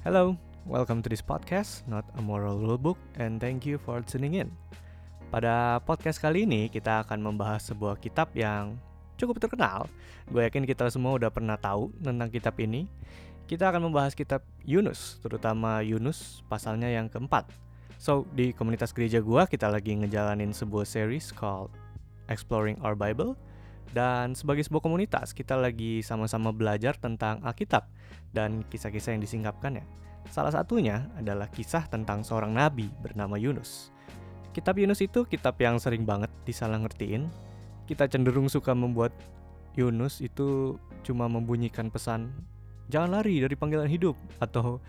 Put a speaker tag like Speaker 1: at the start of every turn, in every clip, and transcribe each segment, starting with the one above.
Speaker 1: Hello, welcome to this podcast, not a moral rulebook, and thank you for tuning in. Pada podcast kali ini, kita akan membahas sebuah kitab yang cukup terkenal. Gue yakin kita semua udah pernah tahu tentang kitab ini. Kita akan membahas kitab Yunus, terutama Yunus pasalnya yang keempat. So, di komunitas gereja gue, kita lagi ngejalanin sebuah series called Exploring Our Bible. Dan sebagai sebuah komunitas, kita lagi sama-sama belajar tentang Alkitab dan kisah-kisah yang disingkapkan ya. Salah satunya adalah kisah tentang seorang nabi bernama Yunus. Kitab Yunus itu kitab yang sering banget disalah ngertiin. Kita cenderung suka membuat Yunus itu cuma membunyikan pesan jangan lari dari panggilan hidup atau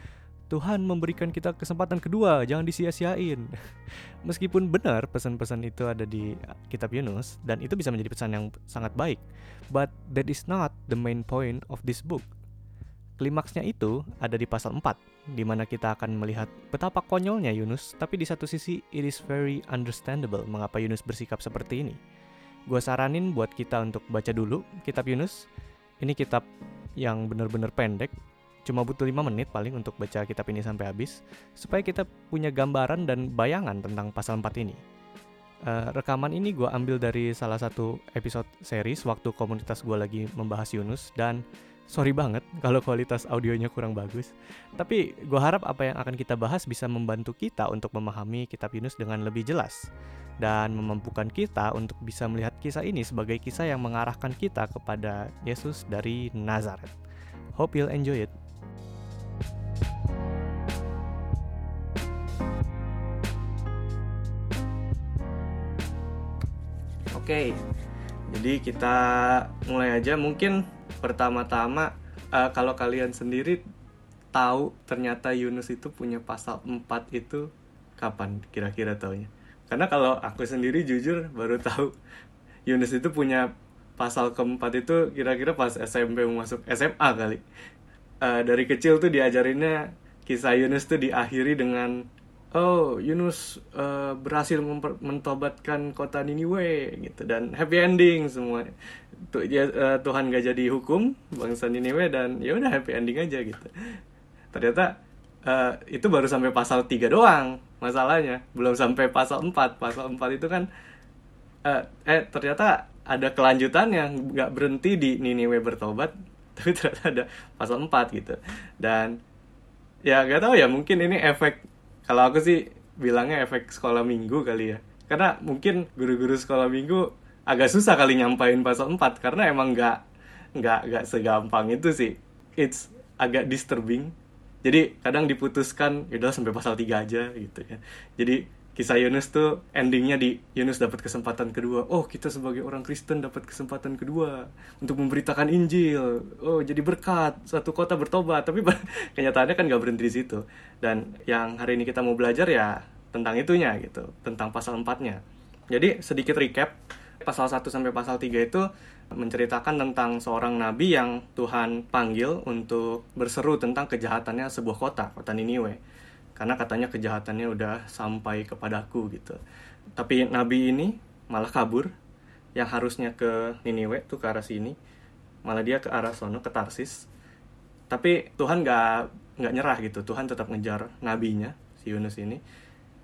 Speaker 1: Tuhan memberikan kita kesempatan kedua, jangan disia-siain. Meskipun benar pesan-pesan itu ada di kitab Yunus dan itu bisa menjadi pesan yang sangat baik, but that is not the main point of this book. Klimaksnya itu ada di pasal 4, di mana kita akan melihat betapa konyolnya Yunus, tapi di satu sisi it is very understandable mengapa Yunus bersikap seperti ini. Gue saranin buat kita untuk baca dulu kitab Yunus. Ini kitab yang benar-benar pendek, cuma butuh 5 menit paling untuk baca kitab ini sampai habis supaya kita punya gambaran dan bayangan tentang pasal 4 ini. Uh, rekaman ini gue ambil dari salah satu episode series waktu komunitas gue lagi membahas Yunus dan sorry banget kalau kualitas audionya kurang bagus. Tapi gue harap apa yang akan kita bahas bisa membantu kita untuk memahami kitab Yunus dengan lebih jelas dan memampukan kita untuk bisa melihat kisah ini sebagai kisah yang mengarahkan kita kepada Yesus dari Nazaret. Hope you'll enjoy it. Oke, jadi kita mulai aja. Mungkin pertama-tama uh, kalau kalian sendiri tahu ternyata Yunus itu punya pasal 4 itu kapan kira-kira taunya? Karena kalau aku sendiri jujur baru tahu Yunus itu punya pasal keempat itu kira-kira pas SMP masuk SMA kali. Uh, dari kecil tuh diajarinnya kisah Yunus tuh diakhiri dengan oh Yunus uh, berhasil mentobatkan kota Niniwe gitu. Dan happy ending semua. Tuh ya, uh, Tuhan gak jadi hukum bangsa Niniwe dan ya udah happy ending aja gitu. Ternyata uh, itu baru sampai pasal 3 doang masalahnya. Belum sampai pasal 4 pasal 4 itu kan uh, eh ternyata ada kelanjutan yang nggak berhenti di Niniwe bertobat tapi ternyata ada pasal 4 gitu. Dan ya gak tahu ya mungkin ini efek kalau aku sih bilangnya efek sekolah minggu kali ya. Karena mungkin guru-guru sekolah minggu agak susah kali nyampain pasal 4 karena emang nggak nggak nggak segampang itu sih. It's agak disturbing. Jadi kadang diputuskan ya udah sampai pasal 3 aja gitu ya. Jadi kisah Yunus tuh endingnya di Yunus dapat kesempatan kedua. Oh kita sebagai orang Kristen dapat kesempatan kedua untuk memberitakan Injil. Oh jadi berkat satu kota bertobat. Tapi kenyataannya kan gak berhenti di situ. Dan yang hari ini kita mau belajar ya tentang itunya gitu, tentang pasal empatnya. Jadi sedikit recap, pasal 1 sampai pasal 3 itu menceritakan tentang seorang nabi yang Tuhan panggil untuk berseru tentang kejahatannya sebuah kota, kota Niniwe karena katanya kejahatannya udah sampai kepadaku gitu. Tapi nabi ini malah kabur. Yang harusnya ke Niniwe tuh ke arah sini. Malah dia ke arah sono ke Tarsis. Tapi Tuhan nggak nggak nyerah gitu. Tuhan tetap ngejar nabinya si Yunus ini.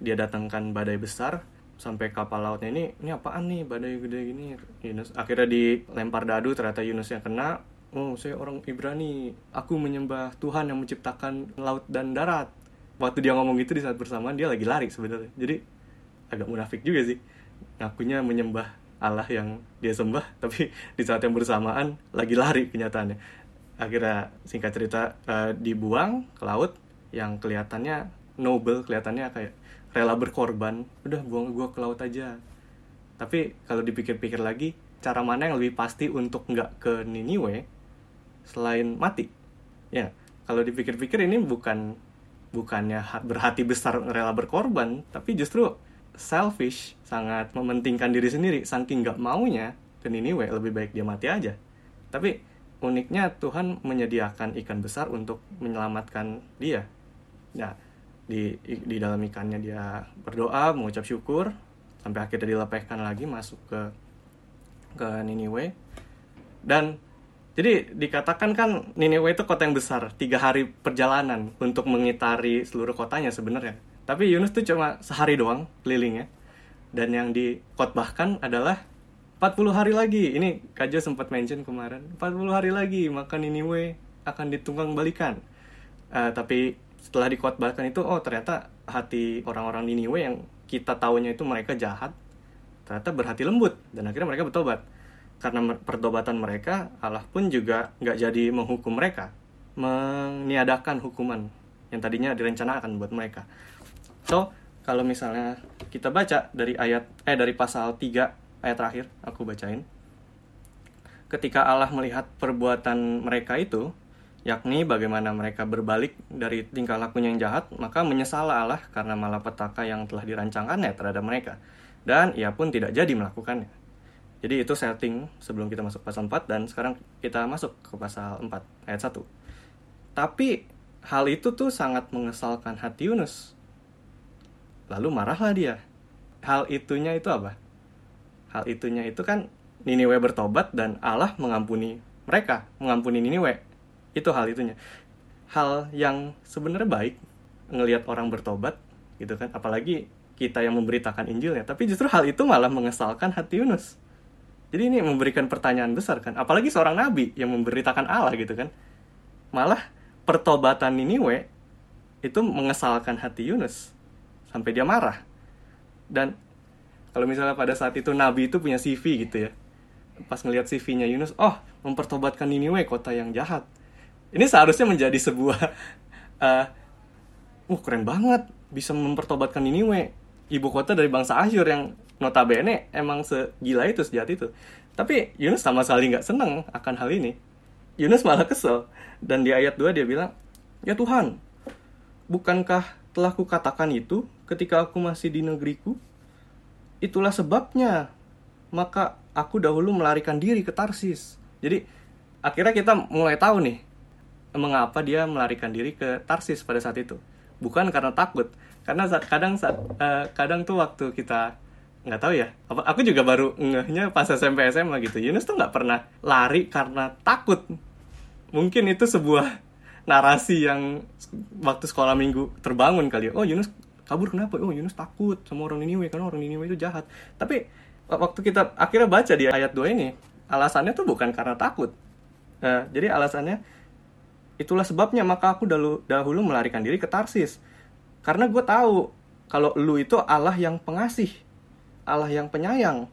Speaker 1: Dia datangkan badai besar sampai kapal lautnya. Ini ini apaan nih? Badai gede gini Yunus. Akhirnya dilempar dadu ternyata Yunus yang kena. Oh saya orang Ibrani. Aku menyembah Tuhan yang menciptakan laut dan darat waktu dia ngomong itu di saat bersamaan dia lagi lari sebenarnya. Jadi agak munafik juga sih. Ngakunya menyembah Allah yang dia sembah tapi di saat yang bersamaan lagi lari kenyataannya. Akhirnya singkat cerita uh, dibuang ke laut yang kelihatannya noble kelihatannya kayak rela berkorban. Udah buang gua ke laut aja. Tapi kalau dipikir-pikir lagi cara mana yang lebih pasti untuk nggak ke Niniwe selain mati? Ya kalau dipikir-pikir ini bukan bukannya berhati besar rela berkorban, tapi justru selfish, sangat mementingkan diri sendiri, saking gak maunya ke Niniwe lebih baik dia mati aja. Tapi uniknya Tuhan menyediakan ikan besar untuk menyelamatkan dia. Ya, di di dalam ikannya dia berdoa, mengucap syukur, sampai akhirnya dilepehkan lagi masuk ke ke Niniwe. Dan Jadi dikatakan kan Nineveh itu kota yang besar, tiga hari perjalanan untuk mengitari seluruh kotanya sebenarnya. Tapi Yunus tuh cuma sehari doang kelilingnya. Dan yang dikotbahkan adalah 40 hari lagi. Ini Kajo sempat mention kemarin. 40 hari lagi maka Niniwe akan ditunggang balikan. Uh, tapi setelah dikotbahkan itu oh ternyata hati orang-orang Niniwe yang kita tahunya itu mereka jahat ternyata berhati lembut dan akhirnya mereka bertobat karena pertobatan mereka Allah pun juga nggak jadi menghukum mereka meniadakan hukuman yang tadinya direncanakan buat mereka so kalau misalnya kita baca dari ayat eh dari pasal 3 ayat terakhir aku bacain ketika Allah melihat perbuatan mereka itu yakni bagaimana mereka berbalik dari tingkah lakunya yang jahat, maka menyesal Allah karena malapetaka yang telah dirancangkannya terhadap mereka. Dan ia pun tidak jadi melakukannya. Jadi itu setting sebelum kita masuk pasal 4 dan sekarang kita masuk ke pasal 4 ayat 1. Tapi hal itu tuh sangat mengesalkan hati Yunus. Lalu marahlah dia. Hal itunya itu apa? Hal itunya itu kan Niniwe bertobat dan Allah mengampuni mereka, mengampuni Niniwe itu hal itunya hal yang sebenarnya baik ngelihat orang bertobat gitu kan apalagi kita yang memberitakan Injilnya tapi justru hal itu malah mengesalkan hati Yunus jadi ini memberikan pertanyaan besar kan. Apalagi seorang nabi yang memberitakan Allah gitu kan. Malah pertobatan Niniwe itu mengesalkan hati Yunus. Sampai dia marah. Dan kalau misalnya pada saat itu nabi itu punya CV gitu ya. Pas ngelihat CV-nya Yunus oh mempertobatkan Niniwe kota yang jahat. Ini seharusnya menjadi sebuah uh, uh keren banget bisa mempertobatkan Niniwe ibu kota dari bangsa Asyur yang notabene emang segila itu sejahat itu. Tapi Yunus sama sekali nggak seneng akan hal ini. Yunus malah kesel. Dan di ayat 2 dia bilang ya Tuhan bukankah telah kukatakan itu ketika aku masih di negeriku? Itulah sebabnya. Maka aku dahulu melarikan diri ke Tarsis. Jadi akhirnya kita mulai tahu nih mengapa dia melarikan diri ke Tarsis pada saat itu. Bukan karena takut. Karena kadang uh, kadang tuh waktu kita nggak tahu ya. Aku juga baru ngehnya pas SMP SMA gitu. Yunus tuh nggak pernah lari karena takut. Mungkin itu sebuah narasi yang waktu sekolah minggu terbangun kali ya. Oh Yunus kabur kenapa? Oh Yunus takut sama orang Niniwe karena orang Niniwe itu jahat. Tapi waktu kita akhirnya baca di ayat 2 ini alasannya tuh bukan karena takut. Uh, jadi alasannya Itulah sebabnya. Maka aku dahulu, dahulu melarikan diri ke Tarsis. Karena gue tahu kalau lu itu Allah yang pengasih, Allah yang penyayang,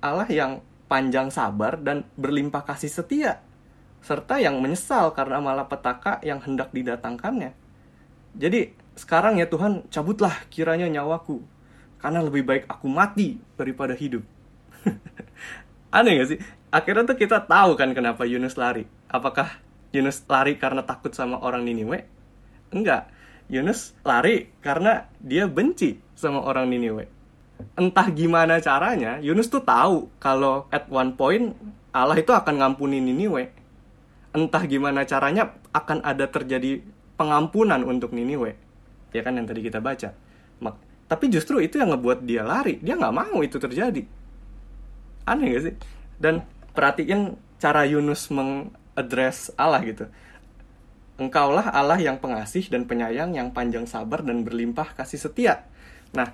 Speaker 1: Allah yang panjang sabar dan berlimpah kasih setia, serta yang menyesal karena malah petaka yang hendak didatangkannya. Jadi sekarang ya Tuhan cabutlah kiranya nyawaku, karena lebih baik aku mati daripada hidup. Aneh gak sih? Akhirnya tuh kita tahu kan kenapa Yunus lari. Apakah Yunus lari karena takut sama orang Niniwe? Enggak. Yunus lari karena dia benci sama orang Niniwe. Entah gimana caranya, Yunus tuh tahu kalau at one point Allah itu akan ngampuni Niniwe. Entah gimana caranya akan ada terjadi pengampunan untuk Niniwe. Ya kan yang tadi kita baca. Tapi justru itu yang ngebuat dia lari. Dia nggak mau itu terjadi. Aneh gak sih? Dan perhatiin cara Yunus meng address Allah gitu. Engkaulah Allah yang pengasih dan penyayang, yang panjang sabar dan berlimpah kasih setia. Nah,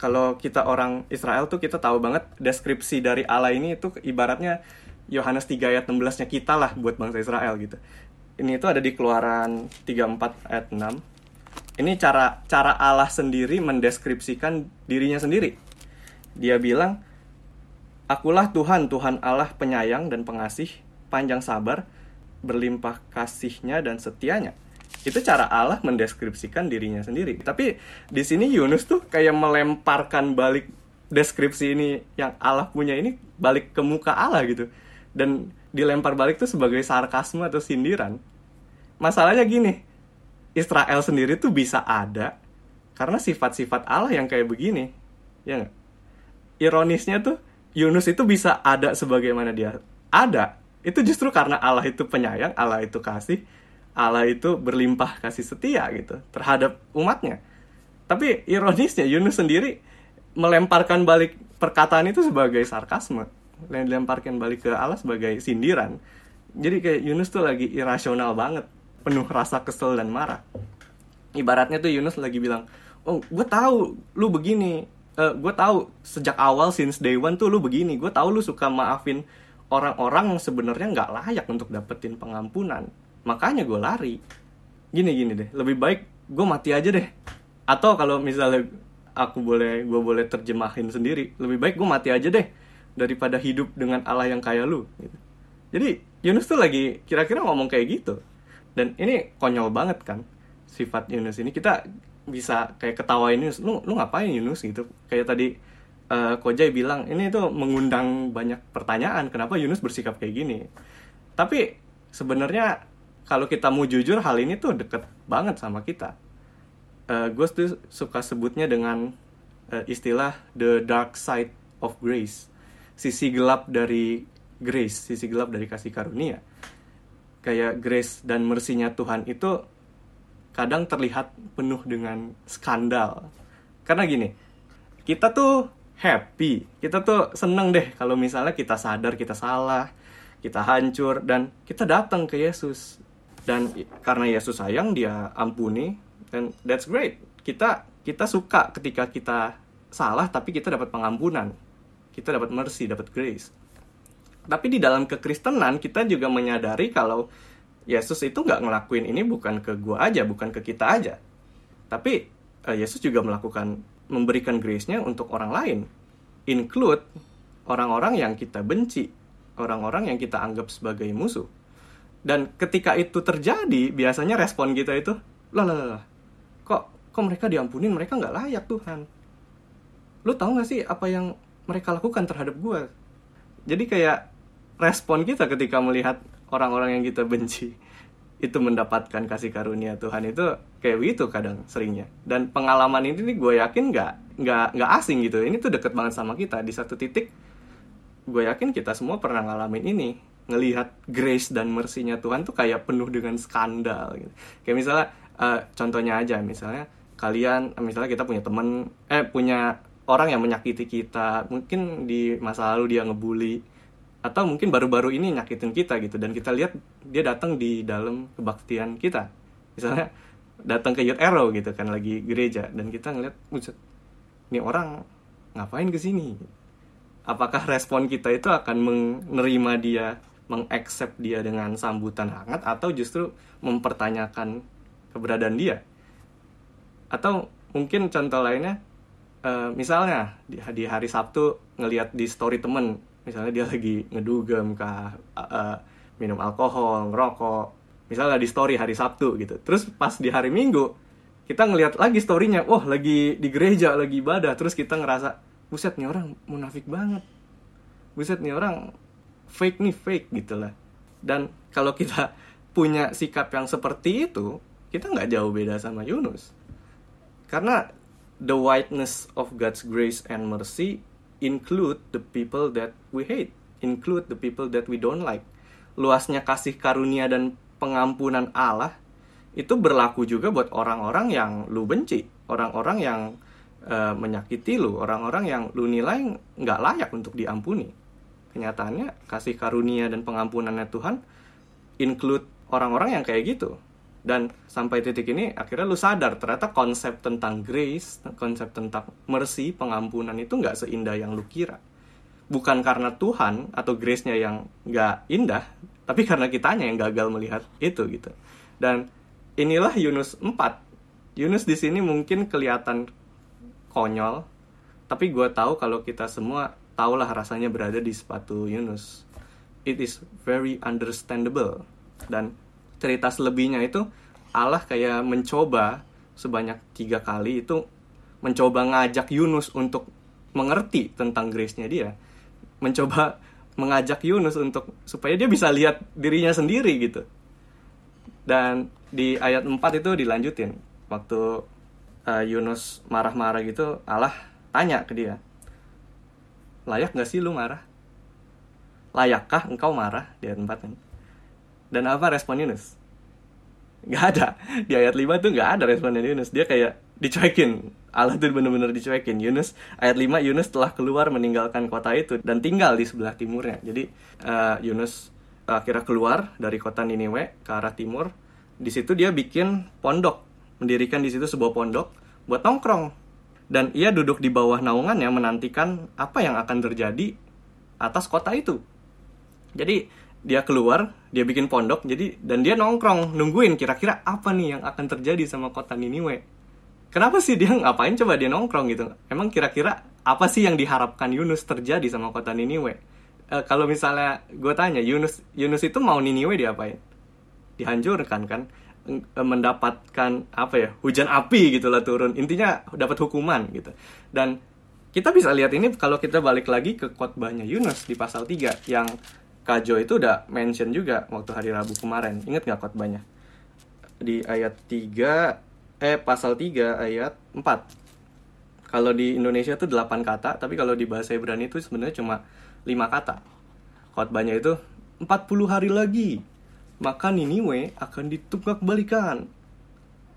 Speaker 1: kalau kita orang Israel tuh kita tahu banget deskripsi dari Allah ini itu ibaratnya Yohanes 3 ayat 16-nya kita lah buat bangsa Israel gitu. Ini itu ada di Keluaran 34 ayat 6. Ini cara cara Allah sendiri mendeskripsikan dirinya sendiri. Dia bilang, Akulah Tuhan, Tuhan Allah penyayang dan pengasih, panjang sabar, berlimpah kasihnya dan setianya. Itu cara Allah mendeskripsikan dirinya sendiri. Tapi di sini Yunus tuh kayak melemparkan balik deskripsi ini yang Allah punya ini balik ke muka Allah gitu. Dan dilempar balik tuh sebagai sarkasme atau sindiran. Masalahnya gini, Israel sendiri tuh bisa ada karena sifat-sifat Allah yang kayak begini. Ya gak? Ironisnya tuh Yunus itu bisa ada sebagaimana dia ada itu justru karena Allah itu penyayang, Allah itu kasih, Allah itu berlimpah kasih setia gitu terhadap umatnya. Tapi ironisnya Yunus sendiri melemparkan balik perkataan itu sebagai sarkasme, melemparkan balik ke Allah sebagai sindiran. jadi kayak Yunus tuh lagi irasional banget penuh rasa kesel dan marah. Ibaratnya tuh Yunus lagi bilang oh gue tahu lu begini. Uh, gue tahu sejak awal since day one tuh lu begini. Gue tahu lu suka maafin orang-orang yang sebenarnya nggak layak untuk dapetin pengampunan makanya gue lari. Gini gini deh. Lebih baik gue mati aja deh. Atau kalau misalnya aku boleh gue boleh terjemahin sendiri lebih baik gue mati aja deh daripada hidup dengan Allah yang kaya lu gitu. jadi Yunus tuh lagi kira-kira ngomong kayak gitu. Dan ini konyol banget kan sifat Yunus ini. Kita bisa kayak ketawain Yunus lu lu ngapain Yunus? gitu. Kayak tadi uh, Kojai bilang ini tuh mengundang banyak pertanyaan kenapa Yunus bersikap kayak gini? Tapi sebenarnya kalau kita mau jujur hal ini tuh deket banget sama kita. Uh, gue tuh suka sebutnya dengan uh, istilah the dark side of grace. Sisi gelap dari grace sisi gelap dari kasih karunia. Kayak grace dan mersinya Tuhan itu kadang terlihat penuh dengan skandal. Karena gini kita tuh happy kita tuh seneng deh kalau misalnya kita sadar kita salah kita hancur dan kita datang ke Yesus dan karena Yesus sayang dia ampuni dan that's great kita kita suka ketika kita salah tapi kita dapat pengampunan kita dapat mercy dapat grace tapi di dalam kekristenan kita juga menyadari kalau Yesus itu nggak ngelakuin ini bukan ke gua aja, bukan ke kita aja. Tapi uh, Yesus juga melakukan memberikan grace-nya untuk orang lain. Include orang-orang yang kita benci, orang-orang yang kita anggap sebagai musuh. Dan ketika itu terjadi, biasanya respon kita itu, lah lah lah, kok kok mereka diampunin, mereka nggak layak Tuhan. Lu tahu nggak sih apa yang mereka lakukan terhadap gue? Jadi kayak respon kita ketika melihat orang-orang yang kita benci itu mendapatkan kasih karunia Tuhan itu kayak begitu kadang seringnya. Dan pengalaman ini nih gue yakin nggak nggak nggak asing gitu. Ini tuh deket banget sama kita. Di satu titik gue yakin kita semua pernah ngalamin ini ngelihat grace dan mercy-nya Tuhan tuh kayak penuh dengan skandal gitu. Kayak misalnya uh, contohnya aja misalnya kalian misalnya kita punya temen eh punya orang yang menyakiti kita mungkin di masa lalu dia ngebully atau mungkin baru-baru ini nyakitin kita gitu dan kita lihat dia datang di dalam kebaktian kita. Misalnya datang ke Youth Arrow gitu kan lagi gereja dan kita ngeliat ini orang ngapain ke sini? Apakah respon kita itu akan menerima dia mengaccept dia dengan sambutan hangat atau justru mempertanyakan keberadaan dia? Atau mungkin contoh lainnya uh, misalnya di, hari Sabtu ngelihat di story temen misalnya dia lagi ngedugem kah minum alkohol ngerokok misalnya di story hari Sabtu gitu. Terus pas di hari Minggu kita ngelihat lagi storynya wah lagi di gereja lagi ibadah terus kita ngerasa buset nih orang munafik banget. Buset nih orang fake nih fake gitu lah dan kalau kita punya sikap yang seperti itu kita nggak jauh beda sama Yunus karena the whiteness of God's grace and mercy include the people that we hate, include the people that we don't like. Luasnya kasih karunia dan pengampunan Allah itu berlaku juga buat orang-orang yang lu benci, orang-orang yang uh, menyakiti lu, orang-orang yang lu nilai nggak layak untuk diampuni. Kenyataannya kasih karunia dan pengampunannya Tuhan include orang-orang yang kayak gitu. Dan sampai titik ini akhirnya lu sadar ternyata konsep tentang grace konsep tentang mercy pengampunan itu nggak seindah yang lu kira. Bukan karena Tuhan atau grace-nya yang nggak indah tapi karena kitanya yang gagal melihat itu gitu. Dan inilah Yunus 4 Yunus di sini mungkin kelihatan konyol tapi gue tahu kalau kita semua tahulah rasanya berada di sepatu Yunus. It is very understandable. Dan cerita selebihnya itu Allah kayak mencoba sebanyak tiga kali itu mencoba ngajak Yunus untuk mengerti tentang grace-nya dia. Mencoba mengajak Yunus untuk supaya dia bisa lihat dirinya sendiri gitu. Dan di ayat 4 itu dilanjutin. Waktu uh, Yunus marah-marah gitu Allah tanya ke dia layak gak sih lu marah layakkah engkau marah di ayat 4 ini dan apa respon Yunus? Gak ada. Di ayat 5 tuh gak ada respon Yunus. Dia kayak dicuekin. Allah tuh bener-bener dicuekin. Yunus, ayat 5 Yunus telah keluar meninggalkan kota itu dan tinggal di sebelah timurnya. Jadi uh, Yunus akhirnya keluar dari kota Niniwe ke arah timur. Di situ dia bikin pondok, mendirikan di situ sebuah pondok buat nongkrong. Dan ia duduk di bawah naungannya menantikan apa yang akan terjadi atas kota itu. Jadi dia keluar, dia bikin pondok, jadi dan dia nongkrong nungguin kira-kira apa nih yang akan terjadi sama kota Niniwe. Kenapa sih dia ngapain coba dia nongkrong gitu? Emang kira-kira apa sih yang diharapkan Yunus terjadi sama kota Niniwe? E, kalau misalnya gue tanya Yunus Yunus itu mau Niniwe diapain? Dihancurkan kan? E, mendapatkan apa ya hujan api gitulah turun. Intinya dapat hukuman gitu. Dan kita bisa lihat ini kalau kita balik lagi ke khotbahnya Yunus di pasal 3 yang Kajo itu udah mention juga waktu hari Rabu kemarin. Inget nggak khotbahnya? Di ayat 3 eh pasal 3 ayat 4 kalau di Indonesia itu 8 kata, tapi kalau di bahasa Ibrani itu sebenarnya cuma 5 kata. Khotbahnya itu 40 hari lagi, maka Niniwe akan ditunggak balikan.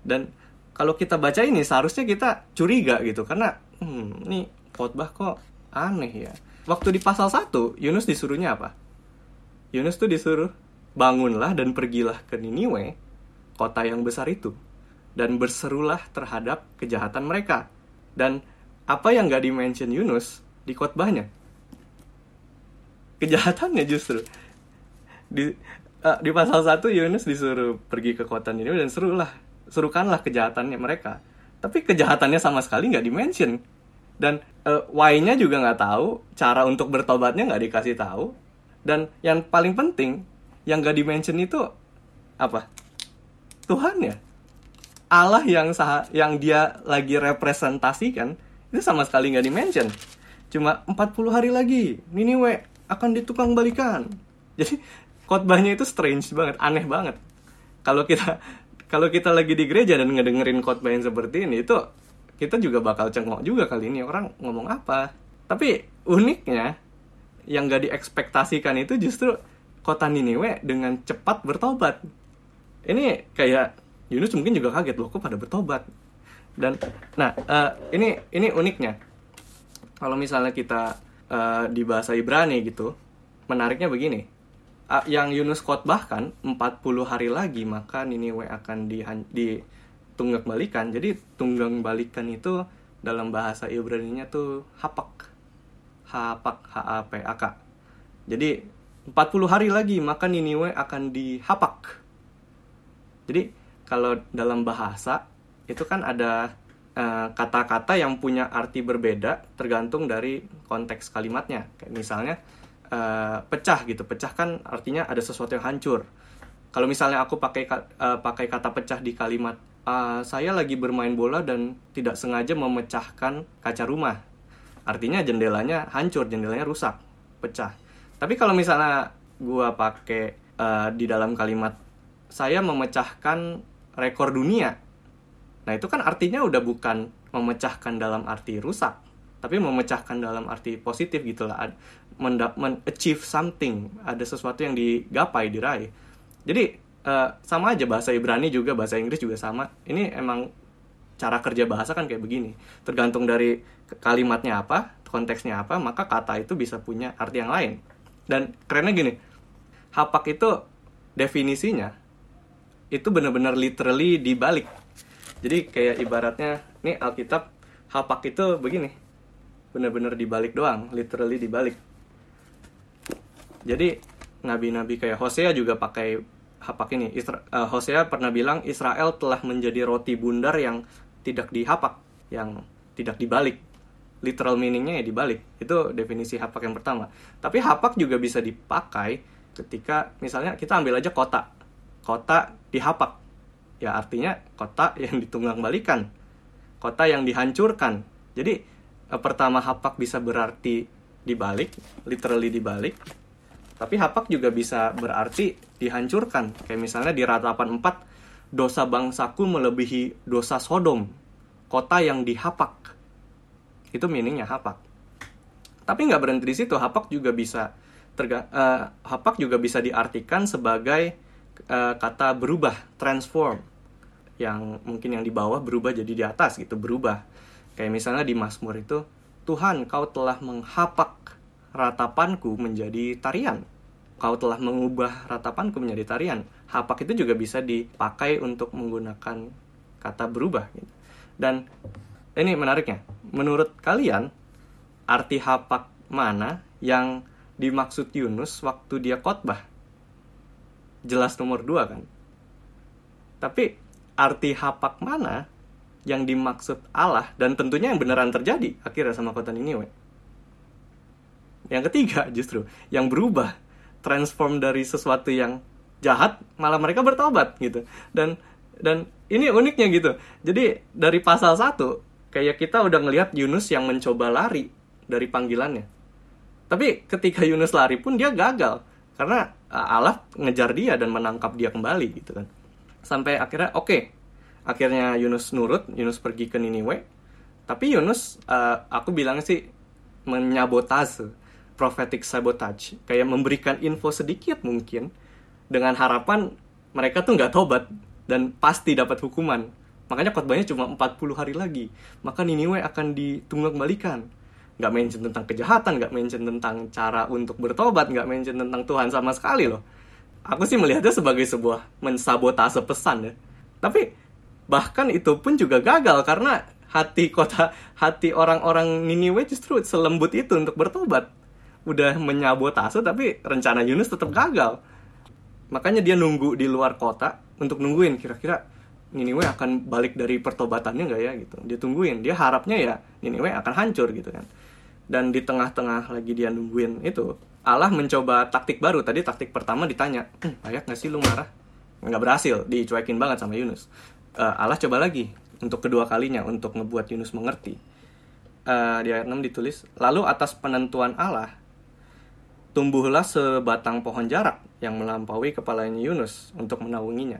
Speaker 1: Dan kalau kita baca ini seharusnya kita curiga gitu karena hmm, ini khotbah kok aneh ya. Waktu di pasal 1, Yunus disuruhnya apa? Yunus tuh disuruh bangunlah dan pergilah ke Niniwe, kota yang besar itu, dan berserulah terhadap kejahatan mereka dan apa yang gak dimention Yunus di khotbahnya? Kejahatannya justru. Di uh, di pasal 1 Yunus disuruh pergi ke kota ini dan serulah suruhkanlah kejahatannya mereka. Tapi kejahatannya sama sekali nggak dimention. Dan uh, why-nya juga nggak tahu, cara untuk bertobatnya nggak dikasih tahu. Dan yang paling penting, yang nggak dimention itu apa? Tuhan ya Allah yang sah yang dia lagi representasikan itu sama sekali nggak dimention. Cuma 40 hari lagi, Niniwe akan ditukang balikan. Jadi khotbahnya itu strange banget, aneh banget. Kalau kita kalau kita lagi di gereja dan ngedengerin khotbah yang seperti ini itu kita juga bakal cengok juga kali ini orang ngomong apa. Tapi uniknya yang gak diekspektasikan itu justru kota Niniwe dengan cepat bertobat. Ini kayak Yunus mungkin juga kaget loh kok pada bertobat dan nah uh, ini ini uniknya kalau misalnya kita uh, di bahasa Ibrani gitu menariknya begini yang Yunus khotbahkan 40 hari lagi maka Niniwe akan di, di tunggak balikan jadi tunggang balikan itu dalam bahasa Ibrani-nya tuh hapak. Hapak h a p a k. Jadi 40 hari lagi maka Niniwe akan dihapak. Jadi kalau dalam bahasa itu kan ada eh, kata-kata uh, yang punya arti berbeda tergantung dari konteks kalimatnya. Kayak misalnya uh, pecah gitu. Pecah kan artinya ada sesuatu yang hancur. Kalau misalnya aku pakai uh, pakai kata pecah di kalimat uh, saya lagi bermain bola dan tidak sengaja memecahkan kaca rumah. Artinya jendelanya hancur, jendelanya rusak, pecah. Tapi kalau misalnya gua pakai uh, di dalam kalimat saya memecahkan rekor dunia. Nah, itu kan artinya udah bukan memecahkan dalam arti rusak, tapi memecahkan dalam arti positif gitu lah. Men-achieve something, ada sesuatu yang digapai, diraih. Jadi, uh, sama aja bahasa Ibrani juga, bahasa Inggris juga sama. Ini emang cara kerja bahasa kan kayak begini. Tergantung dari kalimatnya apa, konteksnya apa, maka kata itu bisa punya arti yang lain. Dan kerennya gini, hapak itu definisinya itu benar-benar literally dibalik jadi kayak ibaratnya nih Alkitab hapak itu begini benar-benar dibalik doang literally dibalik jadi nabi-nabi kayak Hosea juga pakai hapak ini Isra uh, Hosea pernah bilang Israel telah menjadi roti bundar yang tidak dihapak yang tidak dibalik literal meaningnya ya dibalik itu definisi hapak yang pertama tapi hapak juga bisa dipakai ketika misalnya kita ambil aja kota kota dihapak. Ya artinya kota yang ditunggang balikan. Kota yang dihancurkan. Jadi eh, pertama hapak bisa berarti dibalik, literally dibalik. Tapi hapak juga bisa berarti dihancurkan. Kayak misalnya di ratapan 4, dosa bangsaku melebihi dosa Sodom. Kota yang dihapak. Itu meaningnya hapak. Tapi nggak berhenti di situ, hapak juga bisa terga, uh, hapak juga bisa diartikan sebagai uh, kata berubah, transform. Yang mungkin yang di bawah berubah jadi di atas gitu, berubah. Kayak misalnya di Mazmur itu, Tuhan kau telah menghapak ratapanku menjadi tarian. kau telah mengubah ratapanku menjadi tarian. Hapak itu juga bisa dipakai untuk menggunakan kata berubah. Gitu. Dan ini menariknya. Menurut kalian, arti hapak mana yang dimaksud Yunus waktu dia khotbah? Jelas nomor dua kan? Tapi arti hapak mana yang dimaksud Allah dan tentunya yang beneran terjadi akhirnya sama kota Niniwe. Yang ketiga justru yang berubah transform dari sesuatu yang jahat malah mereka bertobat gitu. Dan dan ini uniknya gitu. Jadi dari pasal 1 kayak kita udah ngelihat Yunus yang mencoba lari dari panggilannya. Tapi ketika Yunus lari pun dia gagal karena Allah ngejar dia dan menangkap dia kembali gitu kan. Sampai akhirnya oke, okay, akhirnya Yunus nurut Yunus pergi ke Niniwe tapi Yunus uh, aku bilang sih menyabotase prophetic sabotage. Kayak memberikan info sedikit mungkin dengan harapan mereka tuh nggak tobat dan pasti dapat hukuman. Makanya khotbahnya cuma 40 hari lagi. Maka Niniwe akan ditunggu kembalikan nggak mention tentang kejahatan nggak mention tentang cara untuk bertobat nggak mention tentang Tuhan sama sekali loh. Aku sih melihatnya sebagai sebuah mensabotase pesan ya. Tapi bahkan itu pun juga gagal karena hati kota hati orang-orang Niniwe justru selembut itu untuk bertobat udah menyabotase tapi rencana Yunus tetap gagal. Makanya dia nunggu di luar kota untuk nungguin kira-kira Niniwe akan balik dari pertobatannya nggak ya gitu. Dia tungguin dia harapnya ya Niniwe akan hancur gitu kan. Dan di tengah-tengah lagi dia nungguin itu Allah mencoba taktik baru. Tadi taktik pertama ditanya hm, nggak sih lu marah? Nggak berhasil dicuekin banget sama Yunus. Uh, Allah coba lagi untuk kedua kalinya untuk ngebuat Yunus mengerti. Uh, di ayat 6 ditulis, lalu atas penentuan Allah tumbuhlah sebatang pohon jarak yang melampaui kepalanya Yunus untuk menaunginya.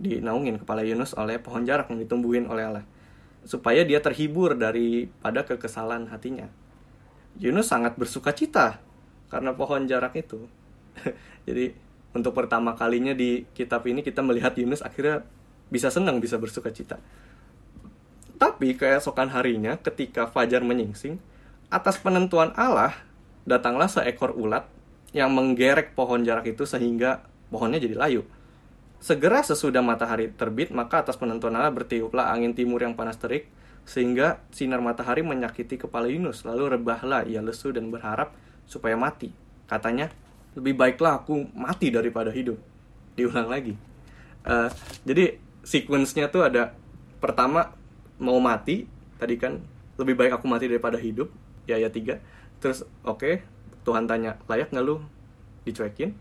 Speaker 1: Dinaungin kepala Yunus oleh pohon jarak yang ditumbuhin oleh Allah supaya dia terhibur daripada kekesalan hatinya. Yunus sangat bersuka cita karena pohon jarak itu. Jadi untuk pertama kalinya di kitab ini kita melihat Yunus akhirnya bisa senang, bisa bersuka cita. Tapi keesokan harinya ketika Fajar menyingsing, atas penentuan Allah, datanglah seekor ulat yang menggerek pohon jarak itu sehingga pohonnya jadi layu. Segera sesudah matahari terbit, maka atas penentuan Allah bertiuplah angin timur yang panas terik, sehingga sinar matahari menyakiti kepala Yunus. Lalu rebahlah ia lesu dan berharap supaya mati. Katanya, lebih baiklah aku mati daripada hidup. Diulang lagi. Uh, jadi sequence-nya tuh ada pertama mau mati tadi kan lebih baik aku mati daripada hidup ya ya tiga terus oke okay, Tuhan tanya layak nggak lu dicuekin?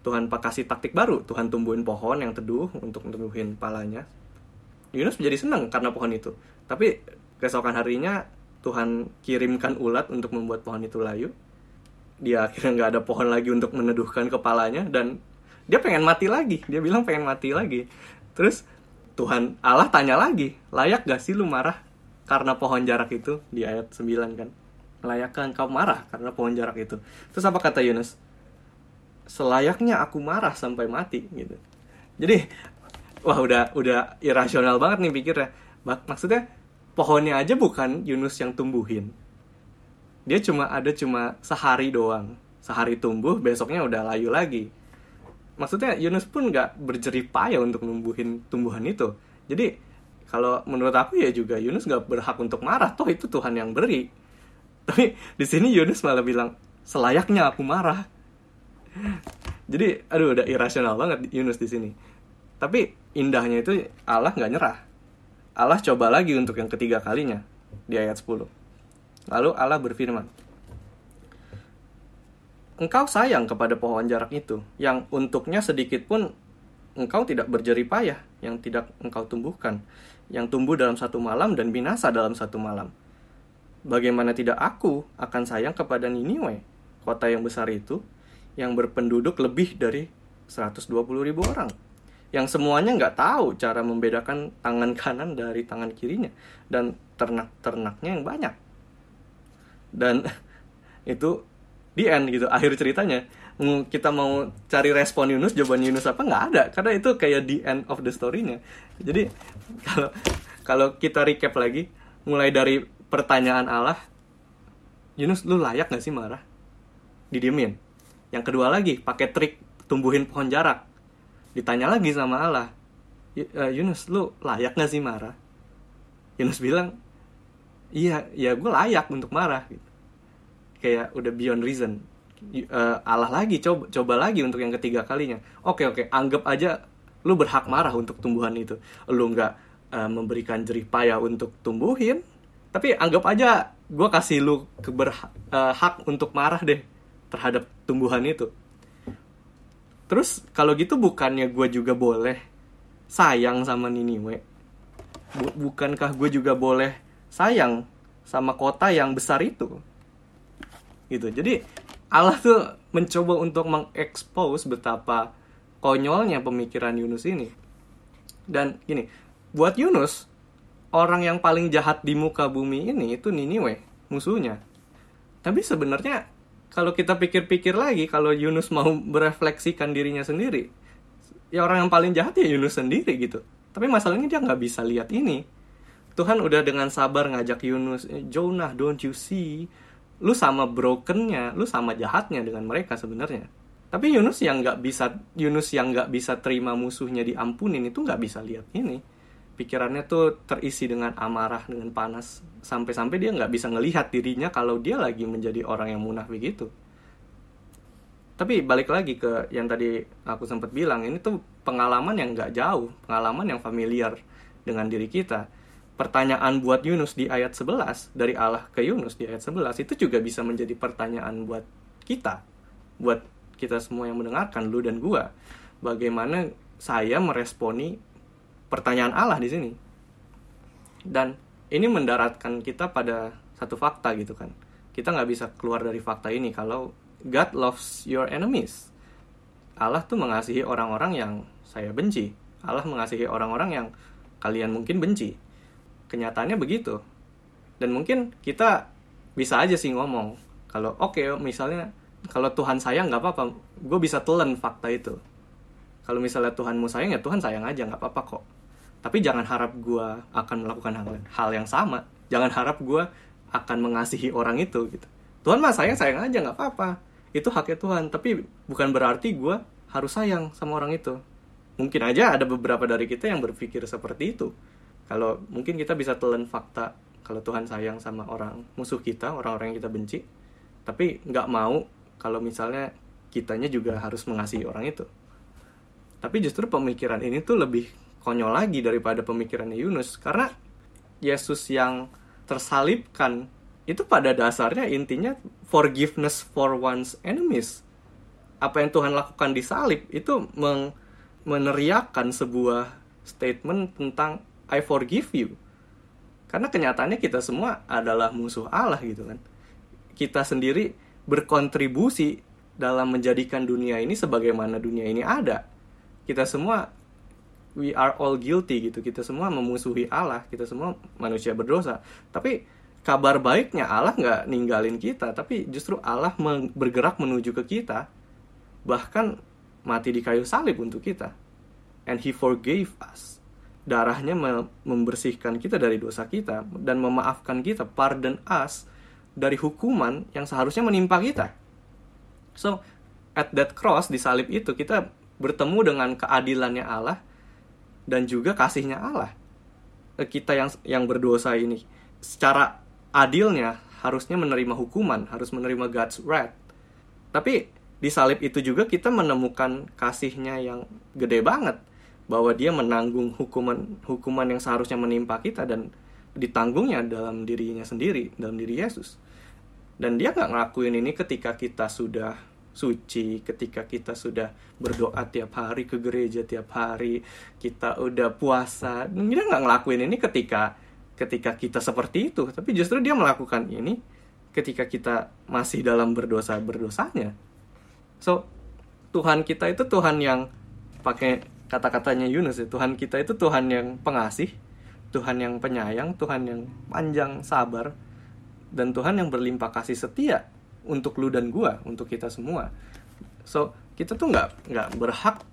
Speaker 1: Tuhan kasih taktik baru. Tuhan tumbuhin pohon yang teduh untuk tumbuhin palanya. Yunus menjadi senang karena pohon itu. Tapi keesokan harinya Tuhan kirimkan ulat untuk membuat pohon itu layu. Dia akhirnya nggak ada pohon lagi untuk meneduhkan kepalanya dan dia pengen mati lagi. Dia bilang pengen mati lagi. Terus Tuhan Allah tanya lagi, layak gak sih lu marah karena pohon jarak itu di ayat 9 kan? Layakkah engkau marah karena pohon jarak itu? Terus apa kata Yunus? Selayaknya aku marah sampai mati gitu. Jadi wah udah udah irasional banget nih pikirnya. Maksudnya pohonnya aja bukan Yunus yang tumbuhin. Dia cuma ada cuma sehari doang. Sehari tumbuh, besoknya udah layu lagi maksudnya Yunus pun nggak berjerih payah untuk numbuhin tumbuhan itu jadi kalau menurut aku ya juga Yunus nggak berhak untuk marah toh itu Tuhan yang beri tapi di sini Yunus malah bilang selayaknya aku marah. Jadi aduh udah irasional banget Yunus di sini. Tapi indahnya itu Allah nggak nyerah. Allah coba lagi untuk yang ketiga kalinya di ayat 10 lalu Allah berfirman engkau sayang kepada pohon jarak itu, yang untuknya sedikit pun engkau tidak berjerih payah, yang tidak engkau tumbuhkan, yang tumbuh dalam satu malam dan binasa dalam satu malam. Bagaimana tidak aku akan sayang kepada Niniwe, kota yang besar itu, yang berpenduduk lebih dari 120 ribu orang, yang semuanya nggak tahu cara membedakan tangan kanan dari tangan kirinya, dan ternak-ternaknya yang banyak. Dan itu di end gitu akhir ceritanya kita mau cari respon Yunus jawaban Yunus apa nggak ada karena itu kayak the end of the story-nya jadi kalau kalau kita recap lagi mulai dari pertanyaan Allah Yunus lu layak nggak sih marah? Didiemin. Yang kedua lagi pakai trik tumbuhin pohon jarak. Ditanya lagi sama Allah "Y- eh, Yunus lu layak gak sih marah? Yunus bilang iya ya gue layak untuk marah. Gitu. Kayak udah beyond reason. Eh, Allah lagi coba coba lagi untuk yang ketiga kalinya. Oke oke anggap aja lu berhak marah untuk tumbuhan itu. Lu nggak eh, memberikan jerih payah untuk tumbuhin tapi anggap aja gue kasih lu keberhak eh, hak untuk marah deh terhadap tumbuhan itu. Terus kalau gitu bukannya gue juga boleh sayang sama Niniwe Bu- bukankah gue juga boleh sayang sama kota yang besar itu? Gitu. Jadi Allah tuh mencoba untuk mengekspos betapa konyolnya pemikiran Yunus ini. Dan gini buat Yunus orang yang paling jahat di muka bumi ini itu Niniwe musuhnya. Tapi sebenarnya kalau kita pikir-pikir lagi kalau Yunus mau merefleksikan dirinya sendiri ya orang yang paling jahat ya Yunus sendiri gitu. Tapi masalahnya dia nggak bisa lihat ini. Tuhan udah dengan sabar ngajak Yunus "Eh, Jonah don't you see? Lu sama brokennya lu sama jahatnya dengan mereka sebenarnya. Tapi Yunus yang nggak bisa Yunus yang nggak bisa terima musuhnya diampunin itu nggak bisa lihat ini pikirannya tuh terisi dengan amarah dengan panas. Sampai-sampai dia nggak bisa ngelihat dirinya kalau dia lagi menjadi orang yang munafik itu. Tapi balik lagi ke yang tadi aku sempat bilang ini tuh pengalaman yang nggak jauh pengalaman yang familiar dengan diri kita. Pertanyaan buat Yunus di ayat 11 dari Allah ke Yunus di ayat 11 itu juga bisa menjadi pertanyaan buat kita buat kita semua yang mendengarkan lu dan gua. Bagaimana saya meresponi pertanyaan Allah di sini. Dan ini mendaratkan kita pada satu fakta gitu kan. Kita nggak bisa keluar dari fakta ini kalau God loves your enemies. Allah tuh mengasihi orang-orang yang saya benci. Allah mengasihi orang-orang yang kalian mungkin benci. Kenyataannya begitu. Dan mungkin kita bisa aja sih ngomong kalau oke misalnya kalau Tuhan sayang nggak apa-apa gue bisa telan fakta itu. Kalau misalnya Tuhanmu sayang ya Tuhan sayang aja nggak apa-apa kok tapi jangan harap gue akan melakukan hal, hal yang sama. Jangan harap gue akan mengasihi orang itu gitu. Tuhan mah sayang sayang aja nggak apa-apa. Itu haknya Tuhan. Tapi bukan berarti gue harus sayang sama orang itu. Mungkin aja ada beberapa dari kita yang berpikir seperti itu. Kalau mungkin kita bisa telan fakta kalau Tuhan sayang sama orang musuh kita orang-orang yang kita benci. Tapi nggak mau kalau misalnya kitanya juga harus mengasihi orang itu. Tapi justru pemikiran ini tuh lebih konyol lagi daripada pemikirannya Yunus karena Yesus yang tersalibkan itu pada dasarnya intinya forgiveness for one's enemies. Apa yang Tuhan lakukan di salib itu meng- meneriakan sebuah statement tentang I forgive you. Karena kenyataannya kita semua adalah musuh Allah gitu kan. Kita sendiri berkontribusi dalam menjadikan dunia ini sebagaimana dunia ini ada. Kita semua we are all guilty gitu. Kita semua memusuhi Allah, kita semua manusia berdosa. Tapi kabar baiknya Allah nggak ninggalin kita, tapi justru Allah bergerak menuju ke kita, bahkan mati di kayu salib untuk kita. And He forgave us. Darahnya me- membersihkan kita dari dosa kita dan memaafkan kita, pardon us dari hukuman yang seharusnya menimpa kita. So, at that cross di salib itu kita bertemu dengan keadilannya Allah dan juga kasihnya Allah. Eh, Kita yang yang berdosa ini secara adilnya harusnya menerima hukuman, harus menerima God's wrath. Tapi di salib itu juga kita menemukan kasihnya yang gede banget bahwa dia menanggung hukuman hukuman yang seharusnya menimpa kita dan ditanggungnya dalam dirinya sendiri, dalam diri Yesus. Dan dia nggak ngelakuin ini ketika kita sudah suci, ketika kita sudah berdoa tiap hari ke gereja tiap hari, kita udah puasa. Dia nggak ngelakuin ini ketika ketika kita seperti itu, tapi justru dia melakukan ini ketika kita masih dalam berdosa berdosanya. So Tuhan kita itu Tuhan yang pakai kata-katanya Yunus ya, Tuhan kita itu Tuhan yang pengasih, Tuhan yang penyayang, Tuhan yang panjang sabar, dan Tuhan yang berlimpah kasih setia untuk lu dan gua, untuk kita semua. So kita tuh nggak nggak berhak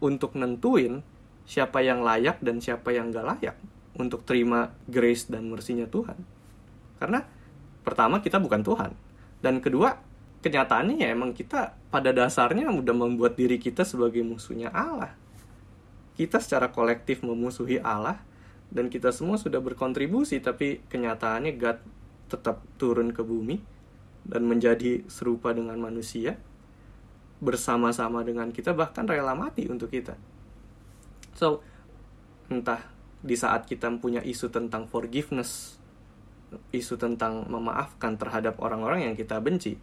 Speaker 1: untuk nentuin siapa yang layak dan siapa yang nggak layak untuk terima grace dan mercy-nya Tuhan. Karena pertama kita bukan Tuhan dan kedua kenyataannya ya emang kita pada dasarnya udah membuat diri kita sebagai musuhnya Allah. Kita secara kolektif memusuhi Allah dan kita semua sudah berkontribusi tapi kenyataannya God tetap turun ke bumi dan menjadi serupa dengan manusia bersama-sama dengan kita bahkan rela mati untuk kita. So, entah di saat kita punya isu tentang forgiveness, isu tentang memaafkan terhadap orang-orang yang kita benci,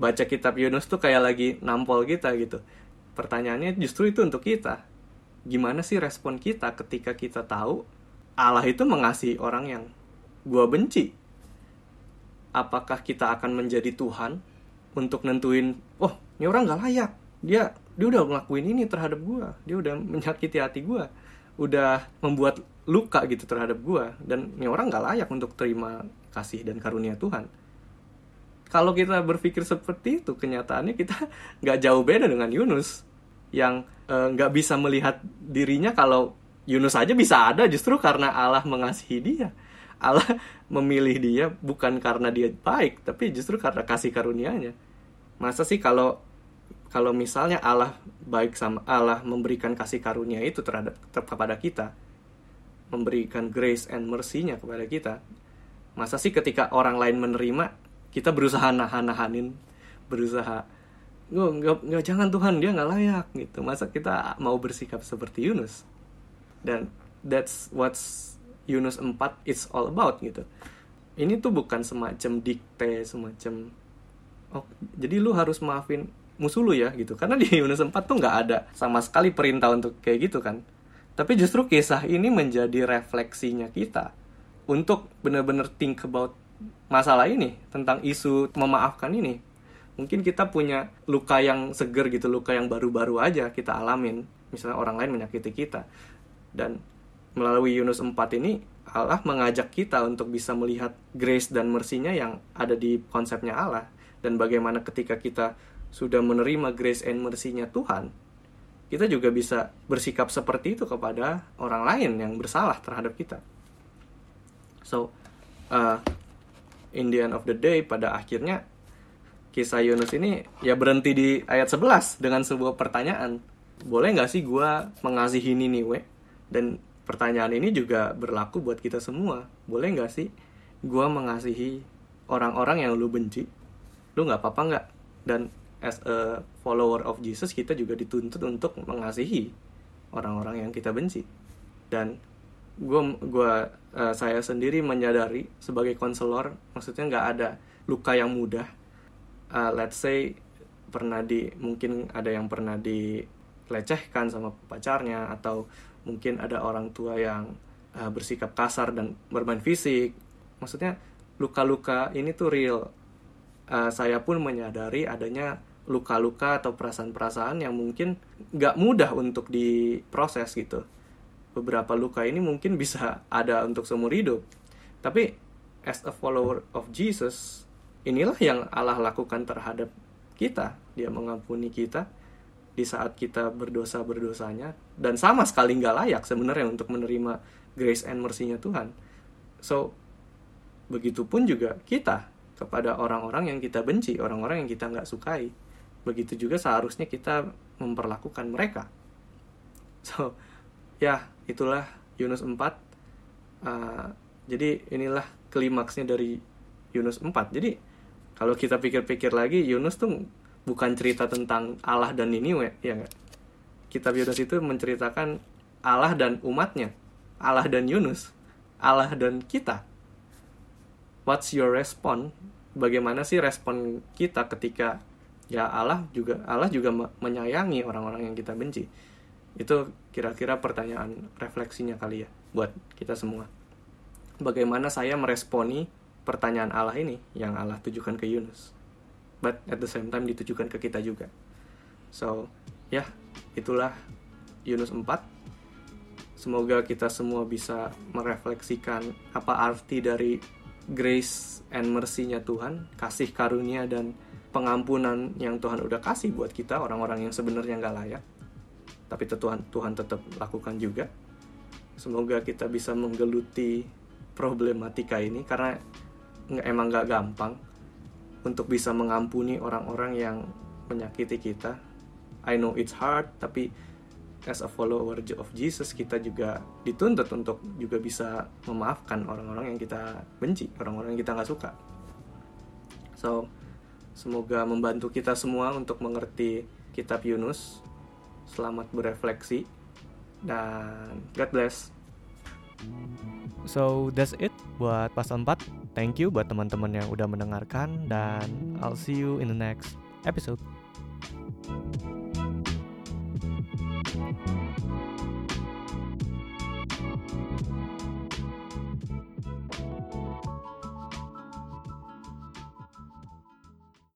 Speaker 1: baca kitab Yunus tuh kayak lagi nampol kita gitu. Pertanyaannya justru itu untuk kita. Gimana sih respon kita ketika kita tahu Allah itu mengasihi orang yang gua benci? Apakah kita akan menjadi Tuhan untuk nentuin, oh ini orang gak layak, dia dia udah ngelakuin ini terhadap gua, dia udah menyakiti hati gua, udah membuat luka gitu terhadap gua, dan ini orang gak layak untuk terima kasih dan karunia Tuhan. Kalau kita berpikir seperti itu kenyataannya kita nggak jauh beda dengan Yunus yang eh, nggak e, bisa melihat dirinya kalau Yunus aja bisa ada justru karena Allah mengasihi dia Allah memilih dia bukan karena dia baik tapi justru karena kasih karunia-Nya. Masa sih kalau kalau misalnya Allah baik sama Allah memberikan kasih karunia itu terhadap ter, kepada kita memberikan grace and mercy-nya kepada kita masa sih ketika orang lain menerima kita berusaha nahan-nahanin berusaha nggak nggak nggak jangan Tuhan dia nggak layak gitu. Masa kita mau bersikap seperti Yunus? Dan that's what's Yunus 4 it's all about gitu. Ini tuh bukan semacam dikte semacam oh jadi lu harus maafin musuh lu ya gitu. Karena di Yunus 4 tuh nggak ada sama sekali perintah untuk kayak gitu kan. Tapi justru kisah ini menjadi refleksinya kita untuk benar-benar think about masalah ini tentang isu memaafkan ini. Mungkin kita punya luka yang seger gitu luka yang baru-baru aja kita alamin. Misalnya orang lain menyakiti kita. Dan melalui Yunus 4 ini Allah mengajak kita untuk bisa melihat grace dan mercy-nya yang ada di konsepnya Allah. Dan bagaimana ketika kita sudah menerima grace and mercy-nya Tuhan kita juga bisa bersikap seperti itu kepada orang lain yang bersalah terhadap kita. So uh, in the end of the day pada akhirnya kisah Yunus ini ya berhenti di ayat 11 dengan sebuah pertanyaan. Boleh nggak sih gue mengasihi Niniwe? Dan pertanyaan ini juga berlaku buat kita semua. Boleh nggak sih gue mengasihi orang-orang yang lu benci? Lu nggak apa-apa nggak? Dan as a follower of Jesus kita juga dituntut untuk mengasihi orang-orang yang kita benci. Dan gue gua uh, saya sendiri menyadari sebagai konselor maksudnya nggak ada luka yang mudah. Uh, let's say pernah di mungkin ada yang pernah dilecehkan sama pacarnya atau mungkin ada orang tua yang uh, bersikap kasar dan bermain fisik maksudnya luka-luka ini tuh real uh, saya pun menyadari adanya luka-luka atau perasaan-perasaan yang mungkin nggak mudah untuk diproses gitu beberapa luka ini mungkin bisa ada untuk seumur hidup. Tapi as a follower of Jesus, inilah yang Allah lakukan terhadap kita. Dia mengampuni kita di saat kita berdosa-berdosanya dan sama sekali nggak layak sebenarnya untuk menerima grace and mercy-nya Tuhan. So, begitupun juga kita kepada orang-orang yang kita benci, orang-orang yang kita nggak sukai. Begitu juga seharusnya kita memperlakukan mereka. So, ya itulah Yunus 4 uh, jadi inilah klimaksnya dari Yunus 4 jadi kalau kita pikir-pikir lagi Yunus tuh bukan cerita tentang Allah dan Niniwe ya gak? kitab Yunus itu menceritakan Allah dan umatnya Allah dan Yunus Allah dan kita what's your response bagaimana sih respon kita ketika ya Allah juga Allah juga menyayangi orang-orang yang kita benci itu kira-kira pertanyaan refleksinya kali ya buat kita semua. Bagaimana saya meresponi pertanyaan Allah ini yang Allah tujukan ke Yunus. But at the same time ditujukan ke kita juga. So, ya, itulah Yunus 4. Semoga kita semua bisa merefleksikan apa arti dari grace and mercy-nya Tuhan, kasih karunia dan pengampunan yang Tuhan udah kasih buat kita, orang-orang yang sebenarnya nggak layak tapi Tuhan Tuhan tetap lakukan juga semoga kita bisa menggeluti problematika ini karena emang nggak gampang untuk bisa mengampuni orang-orang yang menyakiti kita. I know it's hard, tapi as a follower of Jesus kita juga dituntut untuk juga bisa memaafkan orang-orang yang kita benci, orang-orang yang kita nggak suka. So, semoga membantu kita semua untuk mengerti kitab Yunus. Selamat berefleksi dan God bless.
Speaker 2: So that's it buat pasal 4. Thank you buat teman-teman yang udah mendengarkan dan I'll see you in the next episode.